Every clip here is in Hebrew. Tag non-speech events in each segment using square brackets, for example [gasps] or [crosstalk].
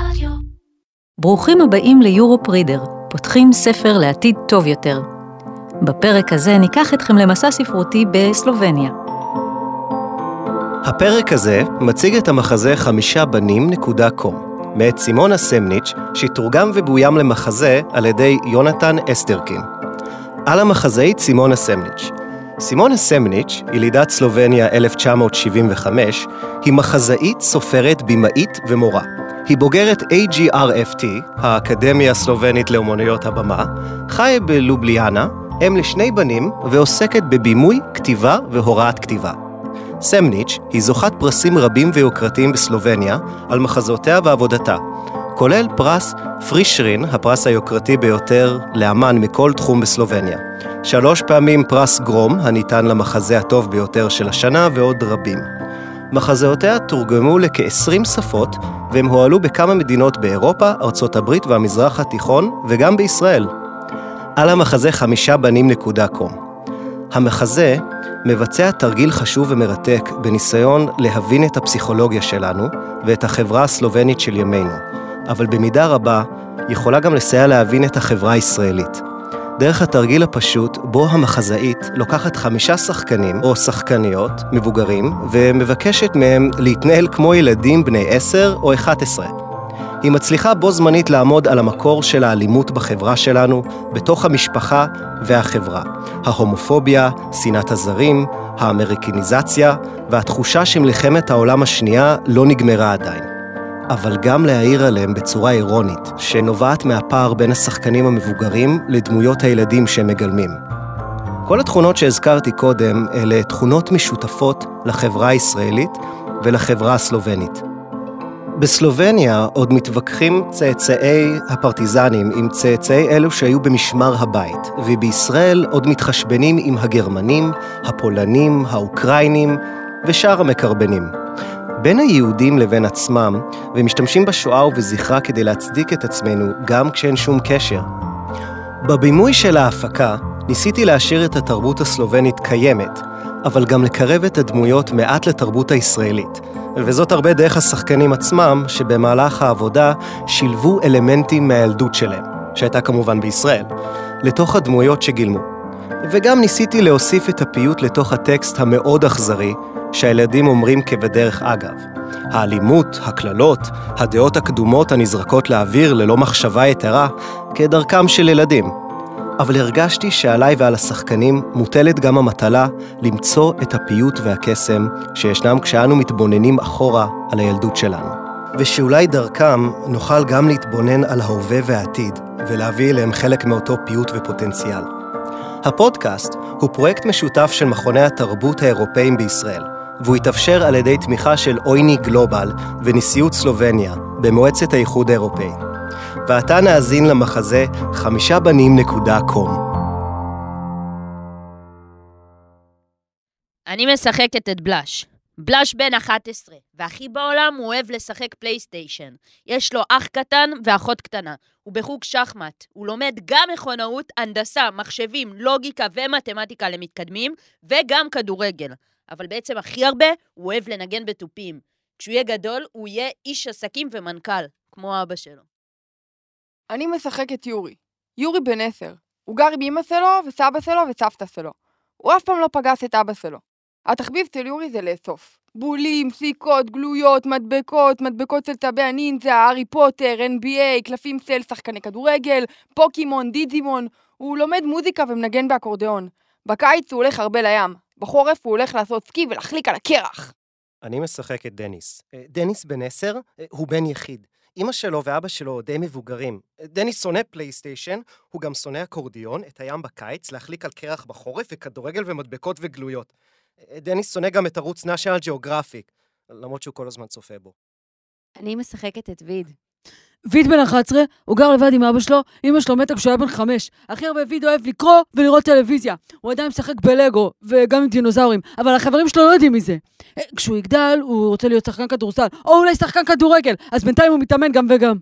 רדיו. ברוכים הבאים ליורופ רידר, פותחים ספר לעתיד טוב יותר. בפרק הזה ניקח אתכם למסע ספרותי בסלובניה. הפרק הזה מציג את המחזה חמישה בנים נקודה קום, מאת סימונה סמניץ', שתורגם ובוים למחזה על ידי יונתן אסטרקין. על המחזאית סימונה סמניץ'. סימונה סמניץ', ילידת סלובניה 1975, היא מחזאית, סופרת, במאית ומורה. היא בוגרת AGRFT, האקדמיה הסלובנית לאומנויות הבמה, חיה בלובליאנה, אם לשני בנים, ועוסקת בבימוי, כתיבה והוראת כתיבה. סמניץ' היא זוכת פרסים רבים ויוקרתיים בסלובניה על מחזותיה ועבודתה, כולל פרס פרישרין, הפרס היוקרתי ביותר לאמן מכל תחום בסלובניה. שלוש פעמים פרס גרום, הניתן למחזה הטוב ביותר של השנה, ועוד רבים. מחזאותיה תורגמו לכ-20 שפות, והם הועלו בכמה מדינות באירופה, ארצות הברית והמזרח התיכון, וגם בישראל. על המחזה חמישה בנים נקודה קום. המחזה מבצע תרגיל חשוב ומרתק בניסיון להבין את הפסיכולוגיה שלנו ואת החברה הסלובנית של ימינו, אבל במידה רבה יכולה גם לסייע להבין את החברה הישראלית. דרך התרגיל הפשוט, בו המחזאית לוקחת חמישה שחקנים או שחקניות מבוגרים ומבקשת מהם להתנהל כמו ילדים בני עשר או אחת עשרה. היא מצליחה בו זמנית לעמוד על המקור של האלימות בחברה שלנו, בתוך המשפחה והחברה. ההומופוביה, שנאת הזרים, האמריקניזציה והתחושה שמלחמת העולם השנייה לא נגמרה עדיין. אבל גם להעיר עליהם בצורה אירונית, שנובעת מהפער בין השחקנים המבוגרים לדמויות הילדים שהם מגלמים. כל התכונות שהזכרתי קודם אלה תכונות משותפות לחברה הישראלית ולחברה הסלובנית. בסלובניה עוד מתווכחים צאצאי הפרטיזנים עם צאצאי אלו שהיו במשמר הבית, ובישראל עוד מתחשבנים עם הגרמנים, הפולנים, האוקראינים ושאר המקרבנים. בין היהודים לבין עצמם, ומשתמשים בשואה ובזכרה כדי להצדיק את עצמנו גם כשאין שום קשר. בבימוי של ההפקה, ניסיתי להשאיר את התרבות הסלובנית קיימת, אבל גם לקרב את הדמויות מעט לתרבות הישראלית, וזאת הרבה דרך השחקנים עצמם, שבמהלך העבודה שילבו אלמנטים מהילדות שלהם, שהייתה כמובן בישראל, לתוך הדמויות שגילמו. וגם ניסיתי להוסיף את הפיוט לתוך הטקסט המאוד אכזרי, שהילדים אומרים כבדרך אגב. האלימות, הקללות, הדעות הקדומות הנזרקות לאוויר ללא מחשבה יתרה, כדרכם של ילדים. אבל הרגשתי שעליי ועל השחקנים מוטלת גם המטלה למצוא את הפיוט והקסם שישנם כשאנו מתבוננים אחורה על הילדות שלנו. ושאולי דרכם נוכל גם להתבונן על ההווה והעתיד, ולהביא אליהם חלק מאותו פיוט ופוטנציאל. הפודקאסט הוא פרויקט משותף של מכוני התרבות האירופאים בישראל, והוא התאפשר על ידי תמיכה של אויני גלובל ונשיאות סלובניה במועצת האיחוד האירופאי. ועתה נאזין למחזה חמישה בנים נקודה קום. אני משחקת את בלאש. בלאש בן 11, והכי בעולם הוא אוהב לשחק פלייסטיישן. יש לו אח קטן ואחות קטנה. הוא בחוג שחמט. הוא לומד גם מכונאות, הנדסה, מחשבים, לוגיקה ומתמטיקה למתקדמים, וגם כדורגל. אבל בעצם הכי הרבה הוא אוהב לנגן בתופים. כשהוא יהיה גדול, הוא יהיה איש עסקים ומנכ"ל, כמו אבא שלו. אני משחק את יורי. יורי בן עשר. הוא גר עם אמא שלו וסבא שלו וסבתא שלו. הוא אף פעם לא פגש את אבא שלו. התחביב של יורי זה לאסוף. בולים, סיכות, גלויות, מדבקות, מדבקות של צבי הנינג'ה, הארי פוטר, NBA, קלפים של שחקני כדורגל, פוקימון, דיג'ימון. הוא לומד מוזיקה ומנגן באקורדיאון. בקיץ הוא הולך הרבה לים. בחורף הוא הולך לעשות סקי ולהחליק על הקרח. אני משחק את דניס. אה, דניס בן עשר, אה, הוא בן יחיד. אמא שלו ואבא שלו די מבוגרים. דניס שונא פלייסטיישן, הוא גם שונא אקורדיון, את הים בקיץ, להחליק על קרח בחורף, וכדורגל ומדבקות וגלויות. דניס שונא גם את ערוץ national geographic, למרות שהוא כל הזמן צופה בו. אני משחקת את ויד. ויד בן 11, הוא גר לבד עם אבא שלו, אמא שלו מתה כשהוא היה בן 5. הכי הרבה ויד אוהב לקרוא ולראות טלוויזיה. הוא עדיין משחק בלגו, וגם עם דינוזאורים, אבל החברים שלו לא יודעים מזה. אה, כשהוא יגדל, הוא רוצה להיות שחקן כדורסל, או אולי שחקן כדורגל, אז בינתיים הוא מתאמן גם וגם.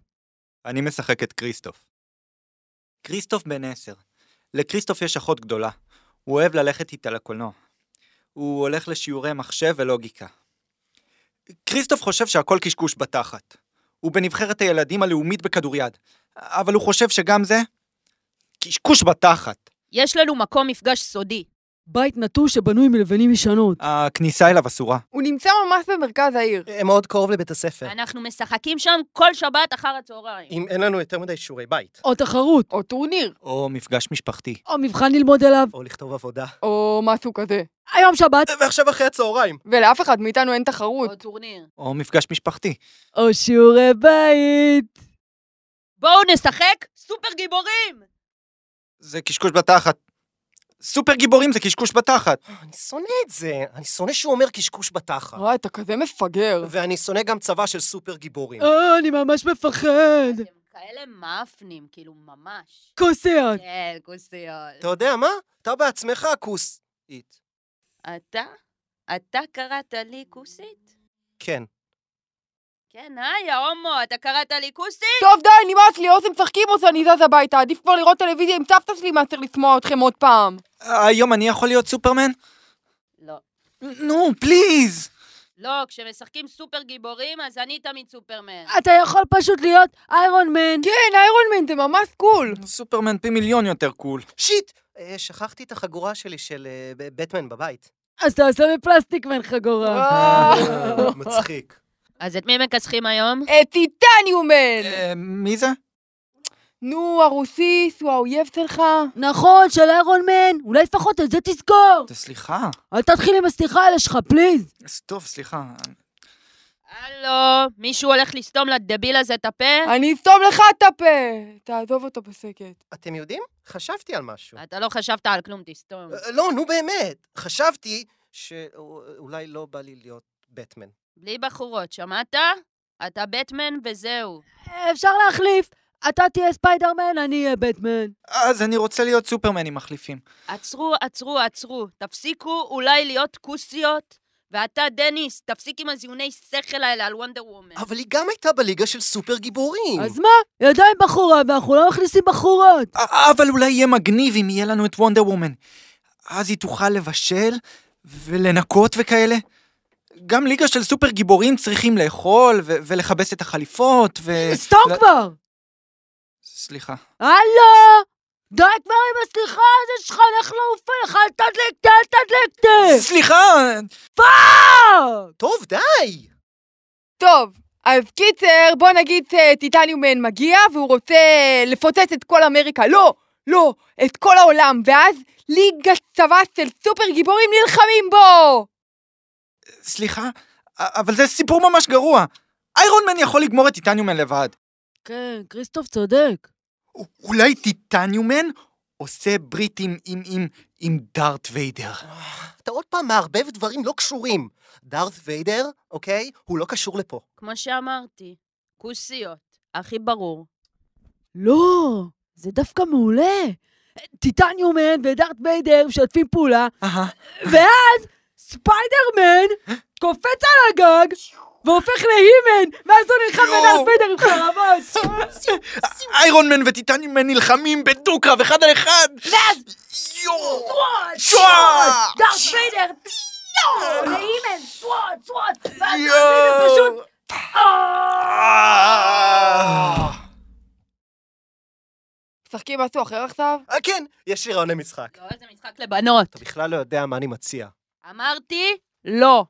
אני משחק את כריסטוף. כריסטוף בן 10. לכריסטוף יש אחות גדולה. הוא אוהב ללכת איתה לקולנוע. הוא הולך לשיעורי מחשב ולוגיקה. כריסטוף חושב שהכל קשקוש בתחת. הוא בנבחרת הילדים הלאומית בכדוריד. אבל הוא חושב שגם זה... קשקוש בתחת. יש לנו מקום מפגש סודי. בית נטוש שבנוי מלבנים ישנות. הכניסה אליו אסורה. הוא נמצא ממש במרכז העיר. מאוד קרוב לבית הספר. אנחנו משחקים שם כל שבת אחר הצהריים. אם אין לנו יותר מדי שיעורי בית. או תחרות. או טורניר. או מפגש משפחתי. או מבחן ללמוד אליו. או לכתוב עבודה. או משהו כזה. היום שבת. ועכשיו אחרי הצהריים. ולאף אחד מאיתנו אין תחרות. או טורניר. או מפגש משפחתי. או שיעורי בית. בואו נשחק סופר גיבורים! זה קשקוש בתחת. סופר גיבורים זה קשקוש בתחת. אני שונא את זה. אני שונא שהוא אומר קשקוש בתחת. וואי, אתה כזה מפגר. ואני שונא גם צבא של סופר גיבורים. אה, אני ממש מפחד. אתם כאלה מאפנים, כאילו ממש. כוסיות. כן, כוסיות. אתה יודע מה? אתה בעצמך כוסית. אתה? אתה קראת לי כוסית? כן. כן, היי, ההומו, אתה קראת לי כוסית? טוב, די, נמאס לי, או אתם משחקים או שאני זז הביתה. עדיף כבר לראות טלוויזיה עם סבתא שלי מאשר לשמוע אתכם עוד פעם. היום אני יכול להיות סופרמן? לא. נו, please! לא, כשמשחקים סופר גיבורים, אז אני תמיד סופרמן. אתה יכול פשוט להיות איירון מן. כן, איירון מן זה ממש cool. סופרמן, פי מיליון יותר cool. Shit! אה, שכחתי את החגורה שלי של אה, בטמן בבית. אז תעשה מפלסטיק מן חגורה. מצחיק. אז את מי מכסחים היום? את טיטניומן! אה, מי זה? נו, הרוסיס הוא האויב שלך. נכון, של איירון מן. אולי לפחות את זה תזכור. סליחה. אל תתחיל עם הסליחה האלה שלך, פליז. אז טוב, סליחה. הלו, מישהו הולך לסתום לדביל הזה את הפה? אני אסתום לך את הפה. תעזוב אותו בשקט. אתם יודעים? חשבתי על משהו. אתה לא חשבת על כלום, תסתום. אה, לא, נו באמת. חשבתי שאולי לא בא לי להיות בטמן. בלי בחורות, שמעת? אתה בטמן וזהו. אפשר להחליף. אתה תהיה ספיידרמן, אני אהיה בטמן. אז אני רוצה להיות סופרמן עם מחליפים. עצרו, עצרו, עצרו. תפסיקו אולי להיות כוסיות. ואתה, דניס, תפסיק עם הזיוני שכל האלה על וונדר וומן. אבל היא גם הייתה בליגה של סופר גיבורים. אז מה? ידיים בחורה, ואנחנו לא מכניסים בחורות. אבל אולי יהיה מגניב אם יהיה לנו את וונדר וומן. אז היא תוכל לבשל ולנקות וכאלה. גם ליגה של סופר גיבורים צריכים לאכול ולכבס את החליפות ו... סתום כבר! סליחה. הלו! די כבר עם הסליחה הזה שלך, לך לעוף לך, אל תדליק את אל תדליק את זה! סליחה! Fuck! טוב, די! טוב, אז קיצר, בוא נגיד שטיטניומן מגיע והוא רוצה לפוצץ את כל אמריקה. לא, לא, את כל העולם. ואז ליגת צבא של סופר גיבורים נלחמים בו! סליחה, אבל זה סיפור ממש גרוע. איירון מן יכול לגמור את טיטניומן לבד. כן, כריסטוף צודק. אולי טיטניומן עושה ברית עם, עם, עם, עם דארת' ויידר. אתה עוד פעם מערבב דברים לא קשורים. דארת' ויידר, אוקיי? הוא לא קשור לפה. כמו שאמרתי, כוסיות. הכי ברור. לא, זה דווקא מעולה. טיטניומן ודארת' ויידר משתפים פעולה, אהה. ואז ספיידרמן קופץ על הגג והופך להי-מן, ואז הוא נלחם. בדארת' ויידר עם חרבות. [laughs] איירון מן וטיטניומן נלחמים בדו-קרב אחד על אחד! ואז יואו! שואה! דארט ויידר, יואו, להימן, ואז ויידר פשוט... אה. משחקים משהו אחר עכשיו? אה, כן, יש לי רעיוני משחק. לא, איזה משחק לבנות. אתה בכלל לא יודע מה אני מציע. אמרתי, לא.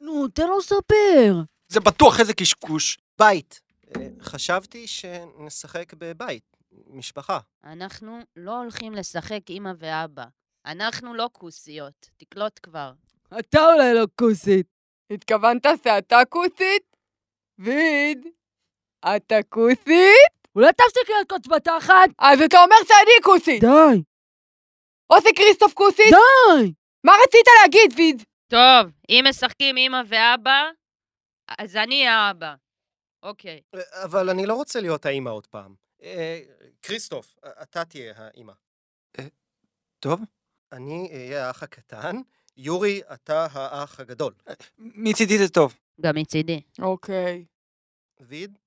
נו, תן לו לספר. זה בטוח איזה קשקוש. בית. אה, חשבתי שנשחק בבית, משפחה. אנחנו לא הולכים לשחק אמא ואבא. אנחנו לא כוסיות. תקלוט כבר. אתה אולי לא כוסית. התכוונת שאתה כוסית? ויד, אתה כוסית? אולי תפסיק להיות קוץ בתחת? אז אתה אומר שאני כוסית. די, או זה כריסטוף כוסית? די. מה רצית להגיד, ויד? טוב, אם משחקים אמא ואבא, אז אני האבא. אוקיי. אה, אבל אני לא רוצה להיות האימא עוד פעם. אה, כריסטוף, אה, אתה תהיה האימא. טוב. אני אהיה האח הקטן, יורי, אתה האח הגדול. מצידי זה טוב. גם מצידי. אוקיי. ויד,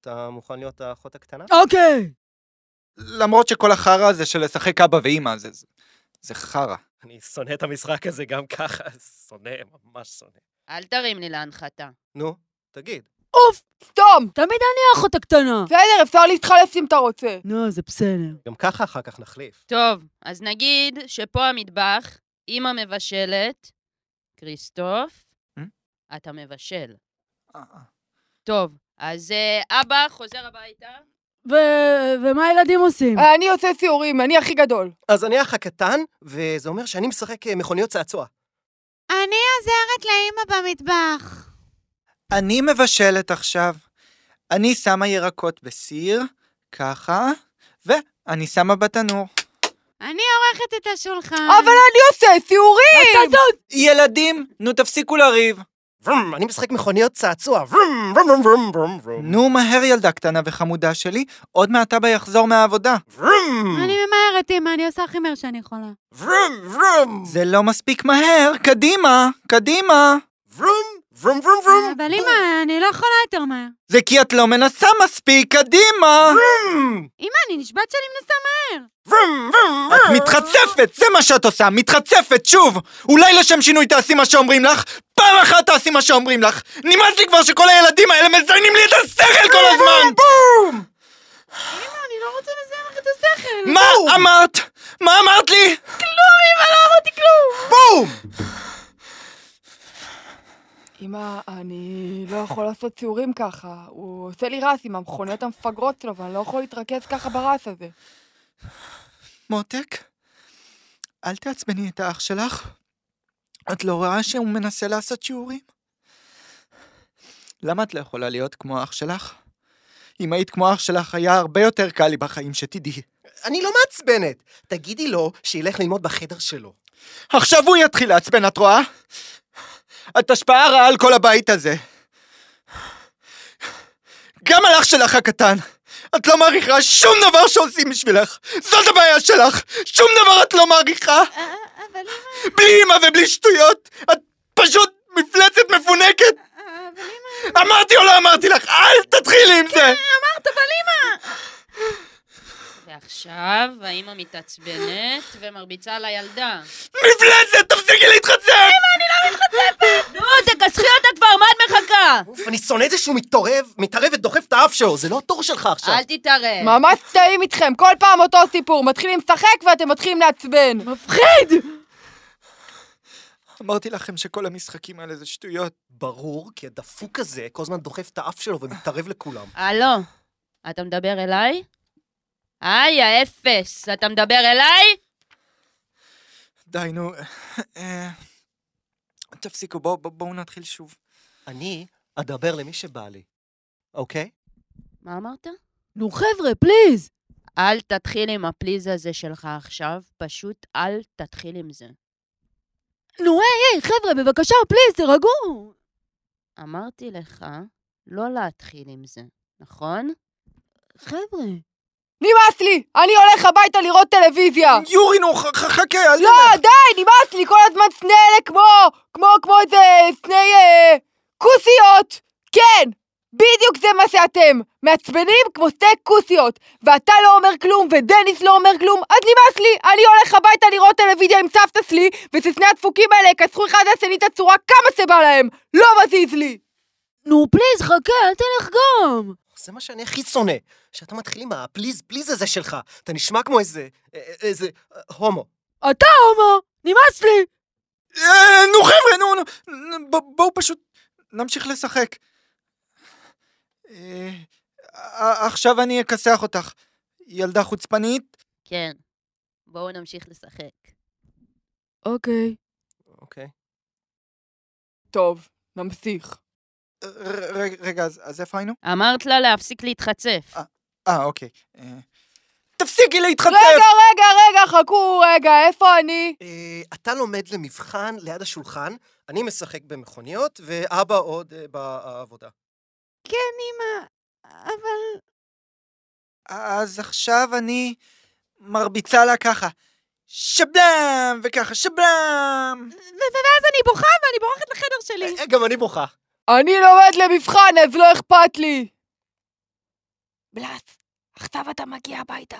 אתה מוכן להיות האחות הקטנה? אוקיי. למרות שכל החרא הזה של לשחק אבא ואימא, זה, זה, זה חרא. אני שונא את המשחק הזה גם ככה, [laughs] שונא, ממש שונא. אל תרים לי להנחתה. נו, תגיד. אוף! סתום! תמיד אני האחות הקטנה. בסדר, אפשר להתחלף אם אתה רוצה. נו, זה בסדר. גם ככה אחר כך נחליף. טוב, אז נגיד שפה המטבח, אמא מבשלת, כריסטוף, Hmm? אתה מבשל. אה, אה. טוב, אז אה, אבא חוזר הביתה. ו- ומה הילדים עושים? אני עושה סיורים, אני הכי גדול. אז אני האח הקטן, וזה אומר שאני משחק אה, מכוניות צעצוע. אני עוזרת לאמא במטבח. אני מבשלת עכשיו. אני שמה ירקות בסיר, ככה, ואני שמה בתנור. אני עורכת את השולחן. אבל אני עושה סיורים! ילדים, נו תפסיקו לריב. ורום, אני משחק מכוניות צעצוע. ורום, ורום, ורום, ורום, ורום, ורום. נו, מהר ילדה קטנה וחמודה שלי, עוד מעט אבא יחזור מהעבודה. ורום, אני ממהרת, אמא, אני עושה הכי מהר שאני יכולה. ורום, ורום, זה לא מספיק מהר, קדימה, קדימה. ורום, ורום, ורום, ורום. אבל אמא, אני לא יכולה יותר מהר. זה כי את לא מנסה מספיק, קדימה. ורום, אמא, אני נשבעת שאני מנסה מהר. ורום, ורום, את מתחצפת, זה מה שאת עושה, מתחצפת, שוב! אולי לשם שינוי תעשי מה שאומרים לך, פעם אחת תעשי מה שאומרים לך! נמאס לי כבר שכל הילדים האלה מזיינים לי את השכל כל הזמן! בום! אמא, אני לא רוצה לזיין לך את השכל. מה אמרת? מה אמרת לי? בום! אמא, אני לא יכול לעשות סיורים ככה. הוא עושה לי רס עם המכוניות המפגרות שלו, ואני לא יכול להתרכז ככה ברס הזה. מותק, אל תעצבני את האח שלך. את לא רואה שהוא מנסה לעשות שיעורים? למה את לא יכולה להיות כמו האח שלך? אם היית כמו אח שלך, היה הרבה יותר קל לי בחיים, שתדעי. אני לא מעצבנת. תגידי לו שילך ללמוד בחדר שלו. עכשיו הוא יתחיל לעצבן, את רואה? את השפעה רעה על כל הבית הזה. גם על אח שלך הקטן. את לא מעריכה שום דבר שעושים בשבילך. זאת הבעיה שלך. שום דבר את לא מעריכה. אבל אמא, בלי אמא ובלי שטויות. את פשוט מפלצת מפונקת. אה, אבל אמא... אמרתי או לא אמרתי לך? אל תתחילי עם זה. אמרת, אבל אמא... ועכשיו האמא מתעצבנת ומרביצה לילדה. מפלצת, תפסיקי להתחצף! נו, תכסחי אותה כבר, מה את מחכה? אוף, אני שונא את זה שהוא מתערב, מתערב ודוחף את האף שלו, זה לא התור שלך עכשיו. אל תתערב. ממש טעים איתכם, כל פעם אותו סיפור. מתחילים לשחק ואתם מתחילים לעצבן. מפחיד! אמרתי לכם שכל המשחקים האלה זה שטויות. ברור, כי הדפוק הזה כל הזמן דוחף את האף שלו ומתערב לכולם. [laughs] הלו, אתה מדבר אליי? היי, האפס, אתה מדבר אליי? די, נו. אה, תפסיקו, בואו בוא, בואו נתחיל שוב. אני אדבר למי שבא לי, אוקיי? מה אמרת? נו חבר'ה, please! אל תתחיל עם ה please הזה שלך עכשיו, פשוט אל תתחיל עם זה. נו היי היי, חבר'ה, בבקשה, please, תירגעו! אמרתי לך לא להתחיל עם זה, נכון? חבר'ה. נמאס לי! אני הולך הביתה לראות טלוויזיה! יורי, נו, ח- ח- חכה, אל לא, תלך. די, נמאס לי כל הזמן סנה אלה כמו, כמו, כמו איזה סנה אה, כוסיות! כן, בדיוק זה מה שאתם! מעצבנים כמו סנה כוסיות! ואתה לא אומר כלום, ודניס לא אומר כלום, אז נמאס לי! אני הולך הביתה לראות טלוויזיה עם סבתא שלי, וששני הדפוקים האלה יכסחו אחד לשני את הצורה כמה שבא להם! לא מזיז לי! נו פליז, חכה, אל תלך גם! זה מה שאני הכי שונא, שאתה מתחיל עם הפליז פליז הזה שלך. אתה נשמע כמו איזה, אה, איזה אה, הומו. אתה הומו! נמאס לי! אה, נו, חבר'ה, נו, בואו פשוט נמשיך לשחק. אה, אה, עכשיו אני אכסח אותך. ילדה חוצפנית, כן. בואו נמשיך לשחק. אוקיי. אוקיי. טוב, נמשיך. ר- ר- רגע, אז אז איפה היינו? אמרת לה להפסיק להתחצף. אה, אוקיי. אה, תפסיקי להתחצף! רגע, רגע, רגע, חכו, רגע, איפה אני? אה, אתה לומד למבחן ליד השולחן, אני משחק במכוניות, ואבא עוד אה, בעבודה. כן, אמא, אבל... אז עכשיו אני מרביצה לה ככה. שבלם! וככה, שבלם! ו- ואז אני בוכה ואני בורחת לחדר שלי. אה, גם אני בוכה. אני לומד למבחן, אז לא אכפת לי. בלס, עכשיו אתה מגיע הביתה.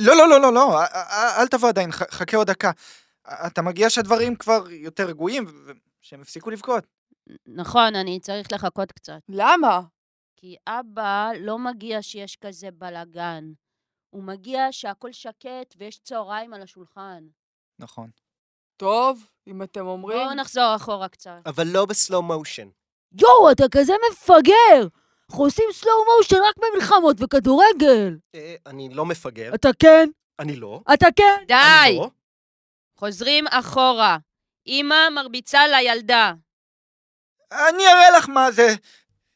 לא, לא, לא, לא, לא, אל תבוא עדיין, חכה עוד דקה. אתה מגיע שהדברים כבר יותר רגועים, ושהם הפסיקו לבכות. נכון, אני צריך לחכות קצת. למה? כי אבא לא מגיע שיש כזה בלאגן. הוא מגיע שהכל שקט ויש צהריים על השולחן. נכון. טוב, אם אתם אומרים... בואו נחזור אחורה קצת. אבל לא בסלואו מושן. יואו, אתה כזה מפגר! אנחנו עושים סלואו מושן רק במלחמות וכדורגל! אה, אני לא מפגר. אתה כן? אני לא. אתה כן? די! אני לא. חוזרים אחורה. אמא מרביצה לילדה. אני אראה לך מה זה.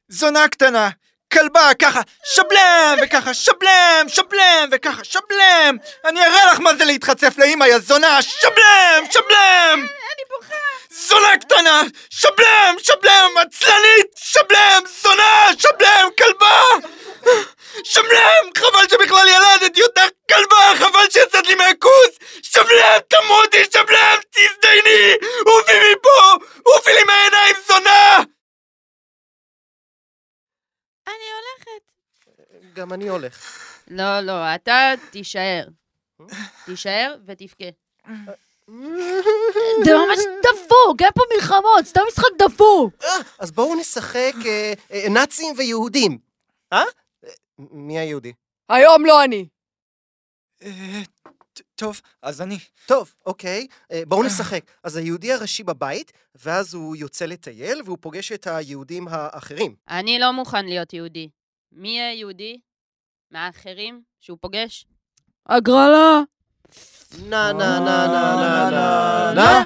זונה קטנה, כלבה, ככה, שבלם, וככה, שבלם, שבלם, וככה, שבלם. אני אראה לך מה זה להתחצף לאמא, יא זונה, שבלם, שבלם! אני בוכה. זונה קטנה, שבלם, שבלם, עצלנית, שבלם, זונה, שבלם, כלבה! שבלם, חבל שבכלל ילדתי אותך, כלבה, חבל שיצאת לי מהכוס! שבלם, תמותי, שבלם, תזדייני! עופי מפה! עופי לי מהעיניים, זונה! אני הולכת. גם אני הולך. לא, לא, אתה תישאר. תישאר ותבכה. זה ממש דפוק, אין פה מלחמות, סתם משחק דפוק! אה, אז בואו נשחק אה, אה, נאצים ויהודים. אה? אה, מי היהודי? היום לא אני. טוב, אז אני. טוב, אוקיי, אה, בואו נשחק. אז היהודי הראשי בבית, ואז הוא יוצא לטייל, והוא פוגש את היהודים האחרים. אני לא מוכן להיות יהודי. מי יהיה יהודי? מהאחרים שהוא פוגש? הגרלה! נה נה נה נה נה נה נה.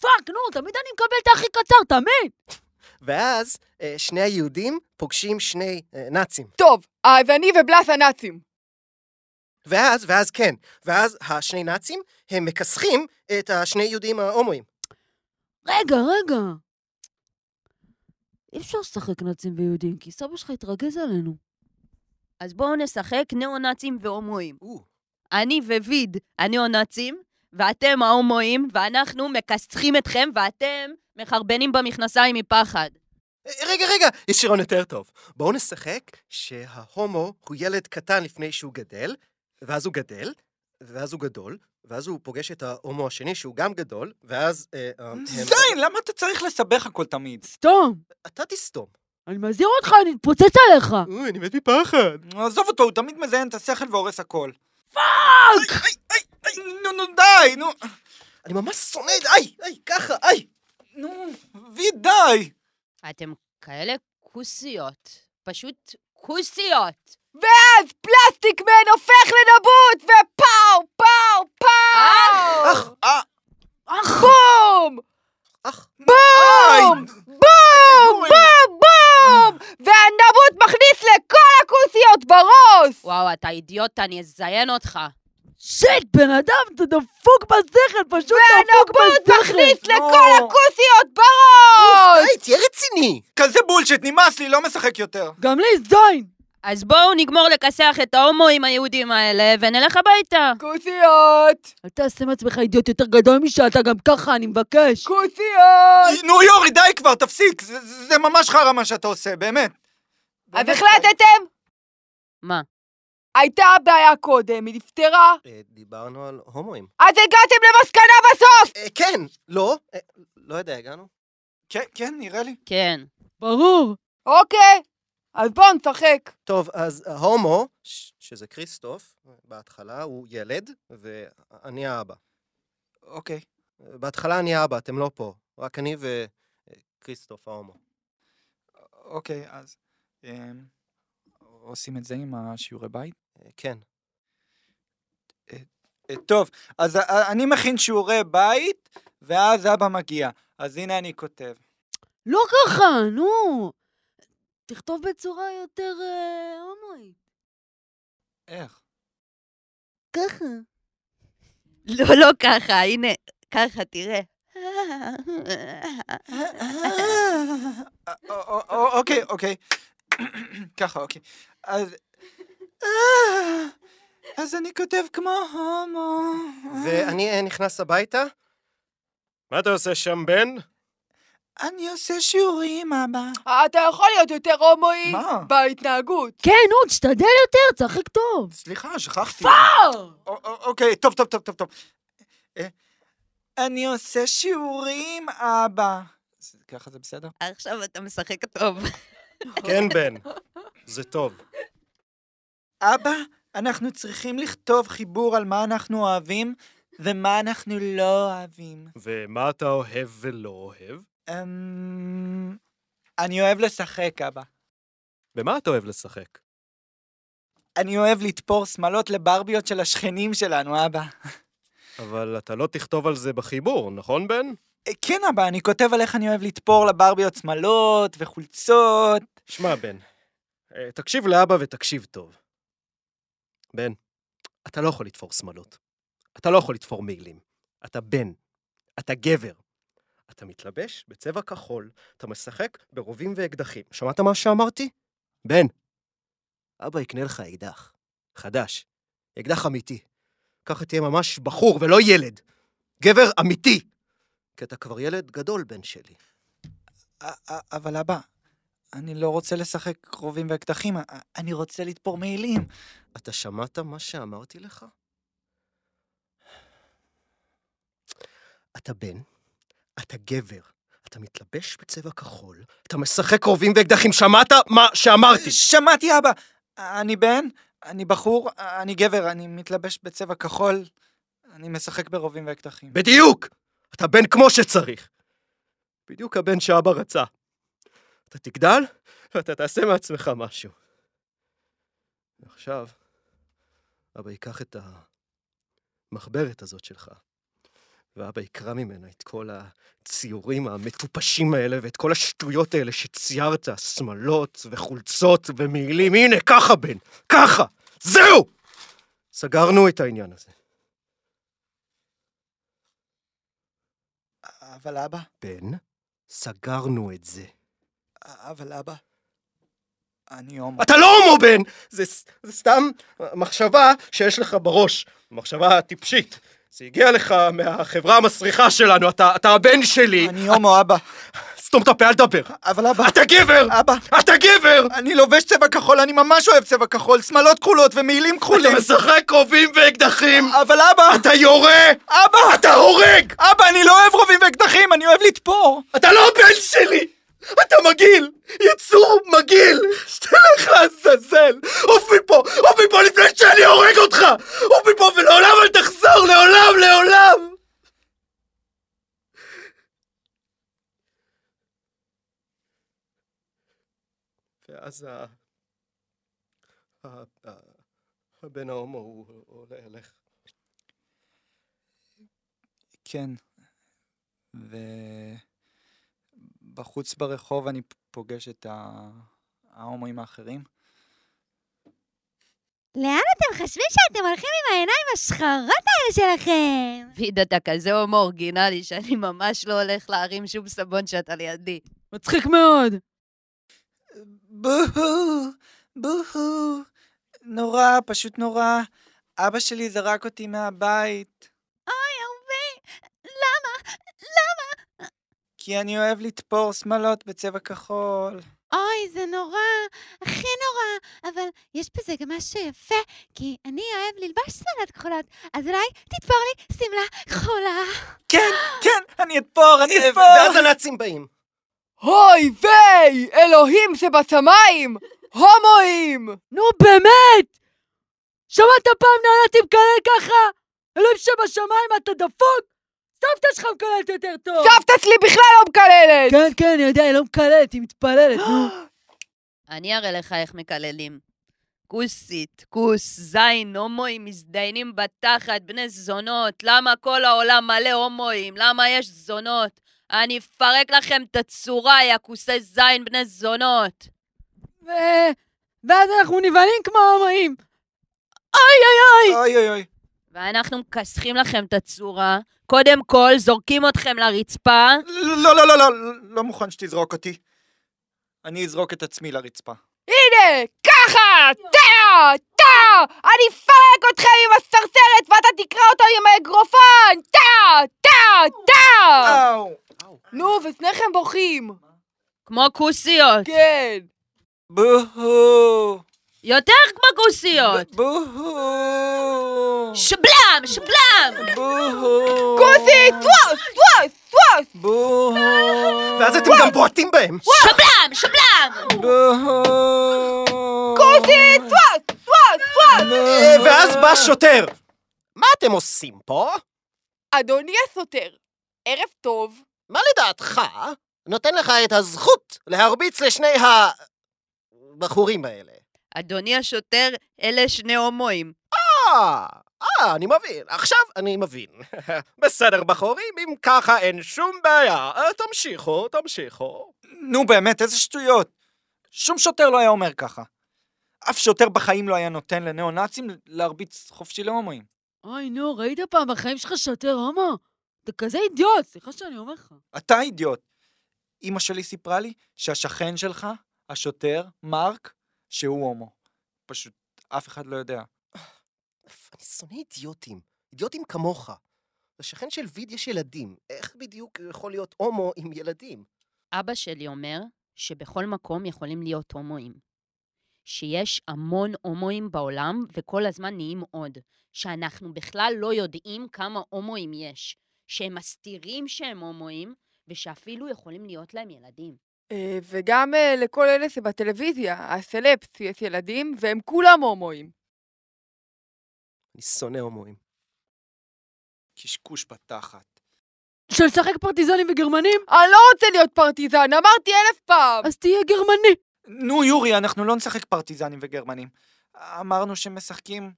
fuck, נו, תמיד אני מקבל את הכי קצר, תמיד! ואז אה, שני היהודים פוגשים שני אה, נאצים. טוב, אז אני ובלש הנאצים. ואז, ואז כן, ואז השני נאצים, הם מכסחים את השני יהודים ההומואים. רגע, רגע. אי אפשר לשחק נאצים ויהודים, כי סבא שלך התרגז עלינו. אז בואו נשחק ניאו-נאצים והומואים. אני וויד הניאו-נאצים, ואתם ההומואים, ואנחנו מכסחים אתכם, ואתם מחרבנים במכנסיים מפחד. אה, רגע, רגע, יש שירון יותר טוב. בואו נשחק שההומו הוא ילד קטן לפני שהוא גדל, ואז הוא גדל, ואז הוא גדול, ואז הוא פוגש את ההומו השני שהוא גם גדול, ואז... אה, אה, זין, למה אתה צריך לסבך הכל תמיד? סתום! אתה תסתום. אני מזהיר אותך, אני אתפוצץ עליך! אוי, אני מת מפחד. עזוב אותו, הוא תמיד מזיין את השכל והורס הכל. Fuck! איי, איי, איי, נו, נו, די, נו. אני ממש שונא את... איי, איי, ככה, איי. נו, וי, די. אתם כאלה כוסיות. פשוט כוסיות. אז פלסטיק מן הופך לנבוט, ופאו, פאו, פאו! אח, אה, בום! אח. בום! בום! בום! בום! והנבוט מכניס לכל הכוסיות בראש! וואו, אתה אידיוט, אני אזיין אותך. Shit, בן אדם, אתה דפוק בשכל, פשוט דפוק והנבוט בשכל! מכניס לכל. הכוסיות בראש! די, תהיה רציני. כזה bullshit, נמאס לי, לא משחק יותר. גם לי זין! אז בואו נגמור לכסח את ההומואים היהודים האלה, ונלך הביתה. כוסיות! אל תעשה מעצמך אידיוט יותר גדול משאתה גם ככה, אני מבקש. כוסיות! נו, יורי, די כבר, תפסיק. זה- ממש חרא מה שאתה עושה, באמת. אז. החלטתם? מה? הייתה בעיה קודם, היא נפתרה, אה, דיברנו על הומואים. אז הגעתם למסקנה בסוף! אה, כן, לא, אה, לא יודע, הגענו? כן, כן, נראה לי. כן. ברור. אוקיי, אז בואו נשחק. טוב, אז ההומו, ש- שזה כריסטוף, בהתחלה הוא ילד, ואני האבא. אוקיי. בהתחלה אני האבא, אתם לא פה. רק אני וכריסטוף ההומו. אוקיי, אז... אמ, עושים את זה עם השיעורי בית? אה, כן. אה, טוב, אז אני מכין שיעורי בית, ואז אבא מגיע. אז הנה אני כותב. לא ככה, נו. תכתוב בצורה יותר אה, הומואית. איך? ככה. לא, לא ככה, הנה, ככה, תראה. אה, א- א- א- אוקיי, אוקיי. [coughs] ככה, אוקיי. אז... אה, אז אני כותב כמו הומו. ואני אה, נכנס הביתה. מה אתה עושה שם, בן? אני עושה שיעורים, אבא. אתה יכול להיות יותר הומואי מה? בהתנהגות. כן, נו, תשתדל יותר, תשחק טוב. סליחה, שכחתי. פאר! א- א- אוקיי, טוב, טוב, טוב, טוב, טוב. אה, אני עושה שיעורים, אבא. ככה זה בסדר? עכשיו אתה משחק טוב. כן, בן, זה טוב. אבא, אנחנו צריכים לכתוב חיבור על מה אנחנו אוהבים ומה אנחנו לא אוהבים. ומה אתה אוהב ולא אוהב? אמ... אני אוהב לשחק, אבא. במה אתה אוהב לשחק? אני אוהב לתפור שמלות לברביות של השכנים שלנו, אבא. אבל אתה לא תכתוב על זה בחיבור, נכון, בן? אה, כן, אבא, אני כותב על איך אני אוהב לתפור לברביות שמלות וחולצות. שמע, בן, אה, תקשיב לאבא ותקשיב טוב. בן, אתה לא יכול לתפור שמלות. אתה לא יכול לתפור מעילים. אתה בן. אתה גבר. אתה מתלבש בצבע כחול, אתה משחק ברובים ואקדחים. שמעת מה שאמרתי? בן, אבא יקנה לך אקדח. חדש. אקדח אמיתי. ככה תהיה ממש בחור ולא ילד. גבר אמיתי. כי אתה כבר ילד גדול, בן שלי. אבל אבא, אני לא רוצה לשחק רובים ואקדחים, אני רוצה לתפור מעילים. אתה שמעת מה שאמרתי לך? אתה בן, אתה גבר, אתה מתלבש בצבע כחול, אתה משחק רובים ואקדחים, שמעת מה שאמרתי? שמעתי, אבא. אני בן, אני בחור, אני גבר, אני מתלבש בצבע כחול, אני משחק ברובים ואקדחים. בדיוק! אתה בן כמו שצריך. בדיוק הבן שאבא רצה. אתה תגדל ואתה תעשה מעצמך משהו. ועכשיו, אבא ייקח את המחברת הזאת שלך, ואבא יקרא ממנה את כל הציורים המטופשים האלה ואת כל השטויות האלה שציירת, שמלות וחולצות ומעילים. הנה, ככה, בן, ככה! זהו! סגרנו את העניין הזה. אבל אבא, בן, סגרנו את זה. אבל אבא, אני הומו. אתה לא הומו, בן! זה, זה סתם מחשבה שיש לך בראש. מחשבה טיפשית. זה הגיע לך מהחברה המסריחה שלנו, אתה, אתה הבן שלי. אני הומו, אבא. סתום את הפה, אל תדבר. אבל אבא, אתה גבר! אבא, אתה גבר! אני לובש צבע כחול, אני ממש אוהב צבע כחול, שמלות כחולות ומעילים כחולים. אתה משחק רובים ואקדחים! אבל אבא, אתה יורה! אבא, אתה הורג! אבא, אני לא אוהב רובים ואקדחים, אני אוהב לתפור. אתה לא הבן שלי! אתה מגעיל! יצור מגעיל! שתלך לעזאזל! עוף מפה! עוף מפה לפני שאני הורג אותך! עוף מפה ולעולם אל תחזור! לעולם! לעולם! ואז ה... הבן ההומו הוא עולה אליך. כן. ובחוץ ברחוב אני פוגש את ההומואים האחרים. לאן אתם חושבים שאתם הולכים עם העיניים השחרות האלה שלכם? ויד, אתה כזה הומו אורגינלי שאני ממש לא הולך להרים שום סבון שאתה לידי. מצחיק מאוד. בוהו, בוהו. נורא, פשוט נורא. אבא שלי זרק אותי מהבית, אוי, אהובי, למה? למה? כי אני אוהב לתפור שמלות בצבע כחול. אוי, זה נורא, הכי נורא. אבל יש בזה גם משהו יפה, כי אני אוהב ללבוש שמלות כחולות, אז אולי תתפור לי שמלה כחולה. כן, [laughs] כן, אני אתפור, אני אתפור. ואז הנאצים באים. אוי ויי! אלוהים שבשמיים! הומואים! נו באמת! שמעת פעם נעלתי מקלל ככה? אלוהים שבשמיים, אתה דפוק? סבתא שלך מקללת יותר טוב. סבתא שלי בכלל לא מקללת! כן, כן, אני יודע, היא לא מקללת, היא מתפללת, נו. [gasps] אני אראה לך איך מקללים. כוסית, כוס, זין, הומואים מזדיינים בתחת, בני זונות. למה כל העולם מלא הומואים? למה יש זונות? אני אפרק לכם את הצורה, יא כוסי זין, בני זונות. ו... ואז אנחנו נבהלים כמו הומואים. אוי אוי אוי! אוי אוי אוי. ואנחנו מכסחים לכם את הצורה. קודם כל, זורקים אתכם לרצפה. לא, לא, לא, לא, לא מוכן שתזרוק אותי. אני אזרוק את עצמי לרצפה. הנה! ככה! טה! טה! אני אפרק אתכם עם הסרסרת ואתה תקרא אותו עם האגרופן! טה! טה! טה! אאו. נו, ושניכם בוכים! כמו כוסיות. כן! בוהו. יותר כמו כוסיות. בוהו. שבלם, שבלם! בוהו. כוסית! טווס, טווס! בואו. ואז אתם גם בועטים בהם! שבלם, שבלם! בואו. כוסי, טווס, טווס, טווס! אה, ואז בא שוטר! מה אתם עושים פה? אדוני השוטר, ערב טוב. מה לדעתך נותן לך את הזכות להרביץ לשני הבחורים האלה? אדוני השוטר, אלה שני הומואים. אה, אה, אני מבין. עכשיו אני מבין. [laughs] בסדר, בחורים, אם ככה אין שום בעיה. אה, תמשיכו, תמשיכו. נו באמת, איזה שטויות. שום שוטר לא היה אומר ככה. אף שוטר בחיים לא היה נותן לניאו-נאצים להרביץ חופשי להומואים. אוי, נו, ראית פעם בחיים שלך שוטר הומו? אתה כזה אידיוט, סליחה שאני אומר לך. אתה אידיוט. אמא שלי סיפרה לי שהשכן שלך, השוטר, מרק, שהוא הומו. פשוט אף אחד לא יודע. אני שונא אידיוטים. אידיוטים כמוך. לשכן של ויד יש ילדים. איך בדיוק הוא יכול להיות הומו עם ילדים? אבא שלי אומר שבכל מקום יכולים להיות הומואים. שיש המון הומואים בעולם וכל הזמן נהיים עוד. שאנחנו בכלל לא יודעים כמה הומואים יש. שהם מסתירים שהם הומואים, ושאפילו יכולים להיות להם ילדים. אה, וגם אה, לכל אלה שבטלוויזיה, הסלפס, יש ילדים, והם כולם הומואים. אני שונא הומואים. קשקוש בתחת. של לשחק פרטיזנים וגרמנים? אני לא רוצה להיות פרטיזן, אמרתי אלף פעם! אז תהיה גרמני. נו, יורי, אנחנו לא נשחק פרטיזנים וגרמנים. אמרנו שמשחקים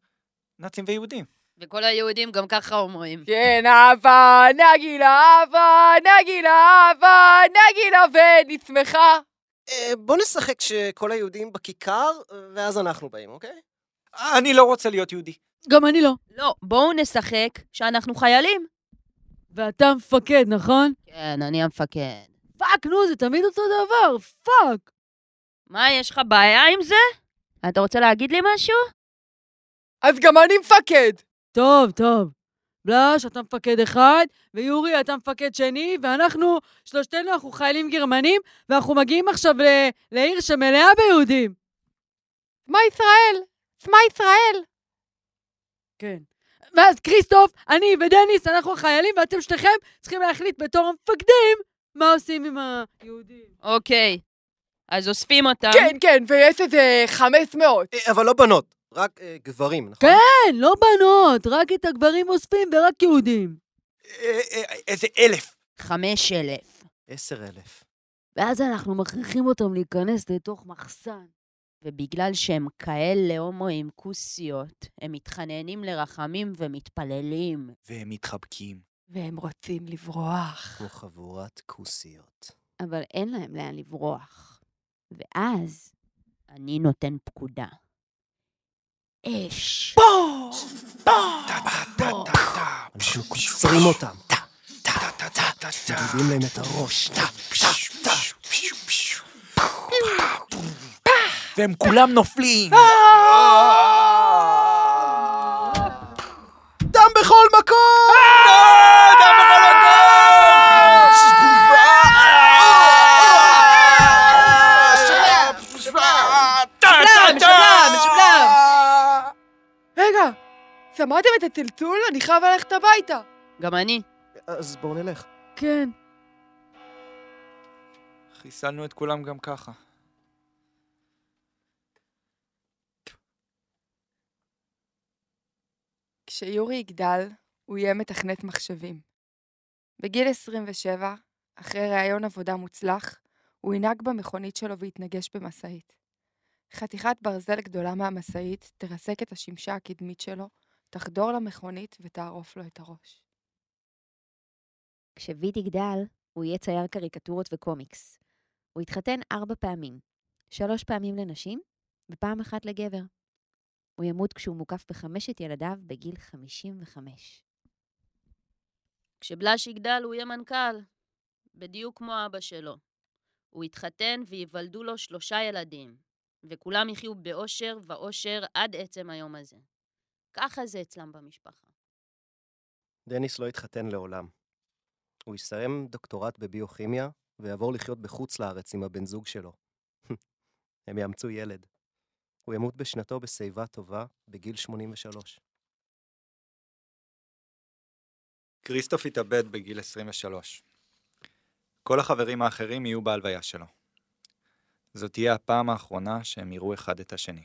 נאצים ויהודים. וכל היהודים גם ככה הומואים. כן, אהבה, נגילה, אהבה, נגילה, אהבה, נגילה, ונשמחה. אה, בוא נשחק שכל היהודים בכיכר, ואז אנחנו באים, אוקיי? אני לא רוצה להיות יהודי. גם אני לא. לא, בואו נשחק שאנחנו חיילים. ואתה מפקד, נכון? כן, אני המפקד. Fuck, נו, זה תמיד אותו דבר, fuck. מה, יש לך בעיה עם זה? אתה רוצה להגיד לי משהו? אז גם אני מפקד. טוב, טוב. בלש, אתה מפקד אחד, ויורי, אתה מפקד שני, ואנחנו, שלושתנו, אנחנו חיילים גרמנים, ואנחנו מגיעים עכשיו ל- לעיר שמלאה ביהודים. שמע ישראל, שמע ישראל. כן. ואז כריסטוף, אני ודניס, אנחנו החיילים, ואתם שניכם צריכים להחליט בתור המפקדים מה עושים עם היהודים. אוקיי. אז אוספים אותם. כן, כן, ויש איזה 500. אה, אבל לא בנות, רק אה, גברים, נכון? כן, לא בנות, רק את הגברים אוספים ורק יהודים. אה, אה, איזה אלף. חמש אלף. עשר אלף. ואז אנחנו מכריחים אותם להיכנס לתוך מחסן. ובגלל שהם כאלה הומואים כוסיות, הם מתחננים לרחמים ומתפללים. והם מתחבקים. והם רוצים לברוח. כמו חבורת כוסיות. אבל אין להם לאן לברוח. ואז אני נותן פקודה. אש. אנחנו קוצרים אותם. מגיבים להם את הראש. והם כולם נופלים. דם בכל מקום! שמעתם את הצלצול? אני חייב ללכת הביתה. גם אני. אז בואו נלך. כן. חיסלנו את כולם גם ככה. כשיורי יגדל, הוא יהיה מתכנת מחשבים. בגיל 27, אחרי ראיון עבודה מוצלח, הוא ינהג במכונית שלו ויתנגש במשאית. חתיכת ברזל גדולה מהמשאית תרסק את השמשה הקדמית שלו, תחדור למכונית ותערוף לו את הראש. כשוויד יגדל, הוא יהיה צייר קריקטורות וקומיקס. הוא יתחתן ארבע פעמים, שלוש פעמים לנשים ופעם אחת לגבר. הוא ימות כשהוא מוקף בחמשת ילדיו בגיל 55. כשבלש יגדל הוא יהיה מנכ"ל, בדיוק כמו אבא שלו. הוא יתחתן וייוולדו לו שלושה ילדים, וכולם יחיו באושר ואושר עד עצם היום הזה. ככה זה אצלם במשפחה. דניס לא יתחתן לעולם. הוא יסיים דוקטורט בביוכימיה ויעבור לחיות בחוץ לארץ עם הבן זוג שלו. [laughs] הם יאמצו ילד. הוא ימות בשנתו בשיבה טובה בגיל 83. כריסטוף התאבד בגיל 23. כל החברים האחרים יהיו בהלוויה שלו. זאת תהיה הפעם האחרונה שהם יראו אחד את השני.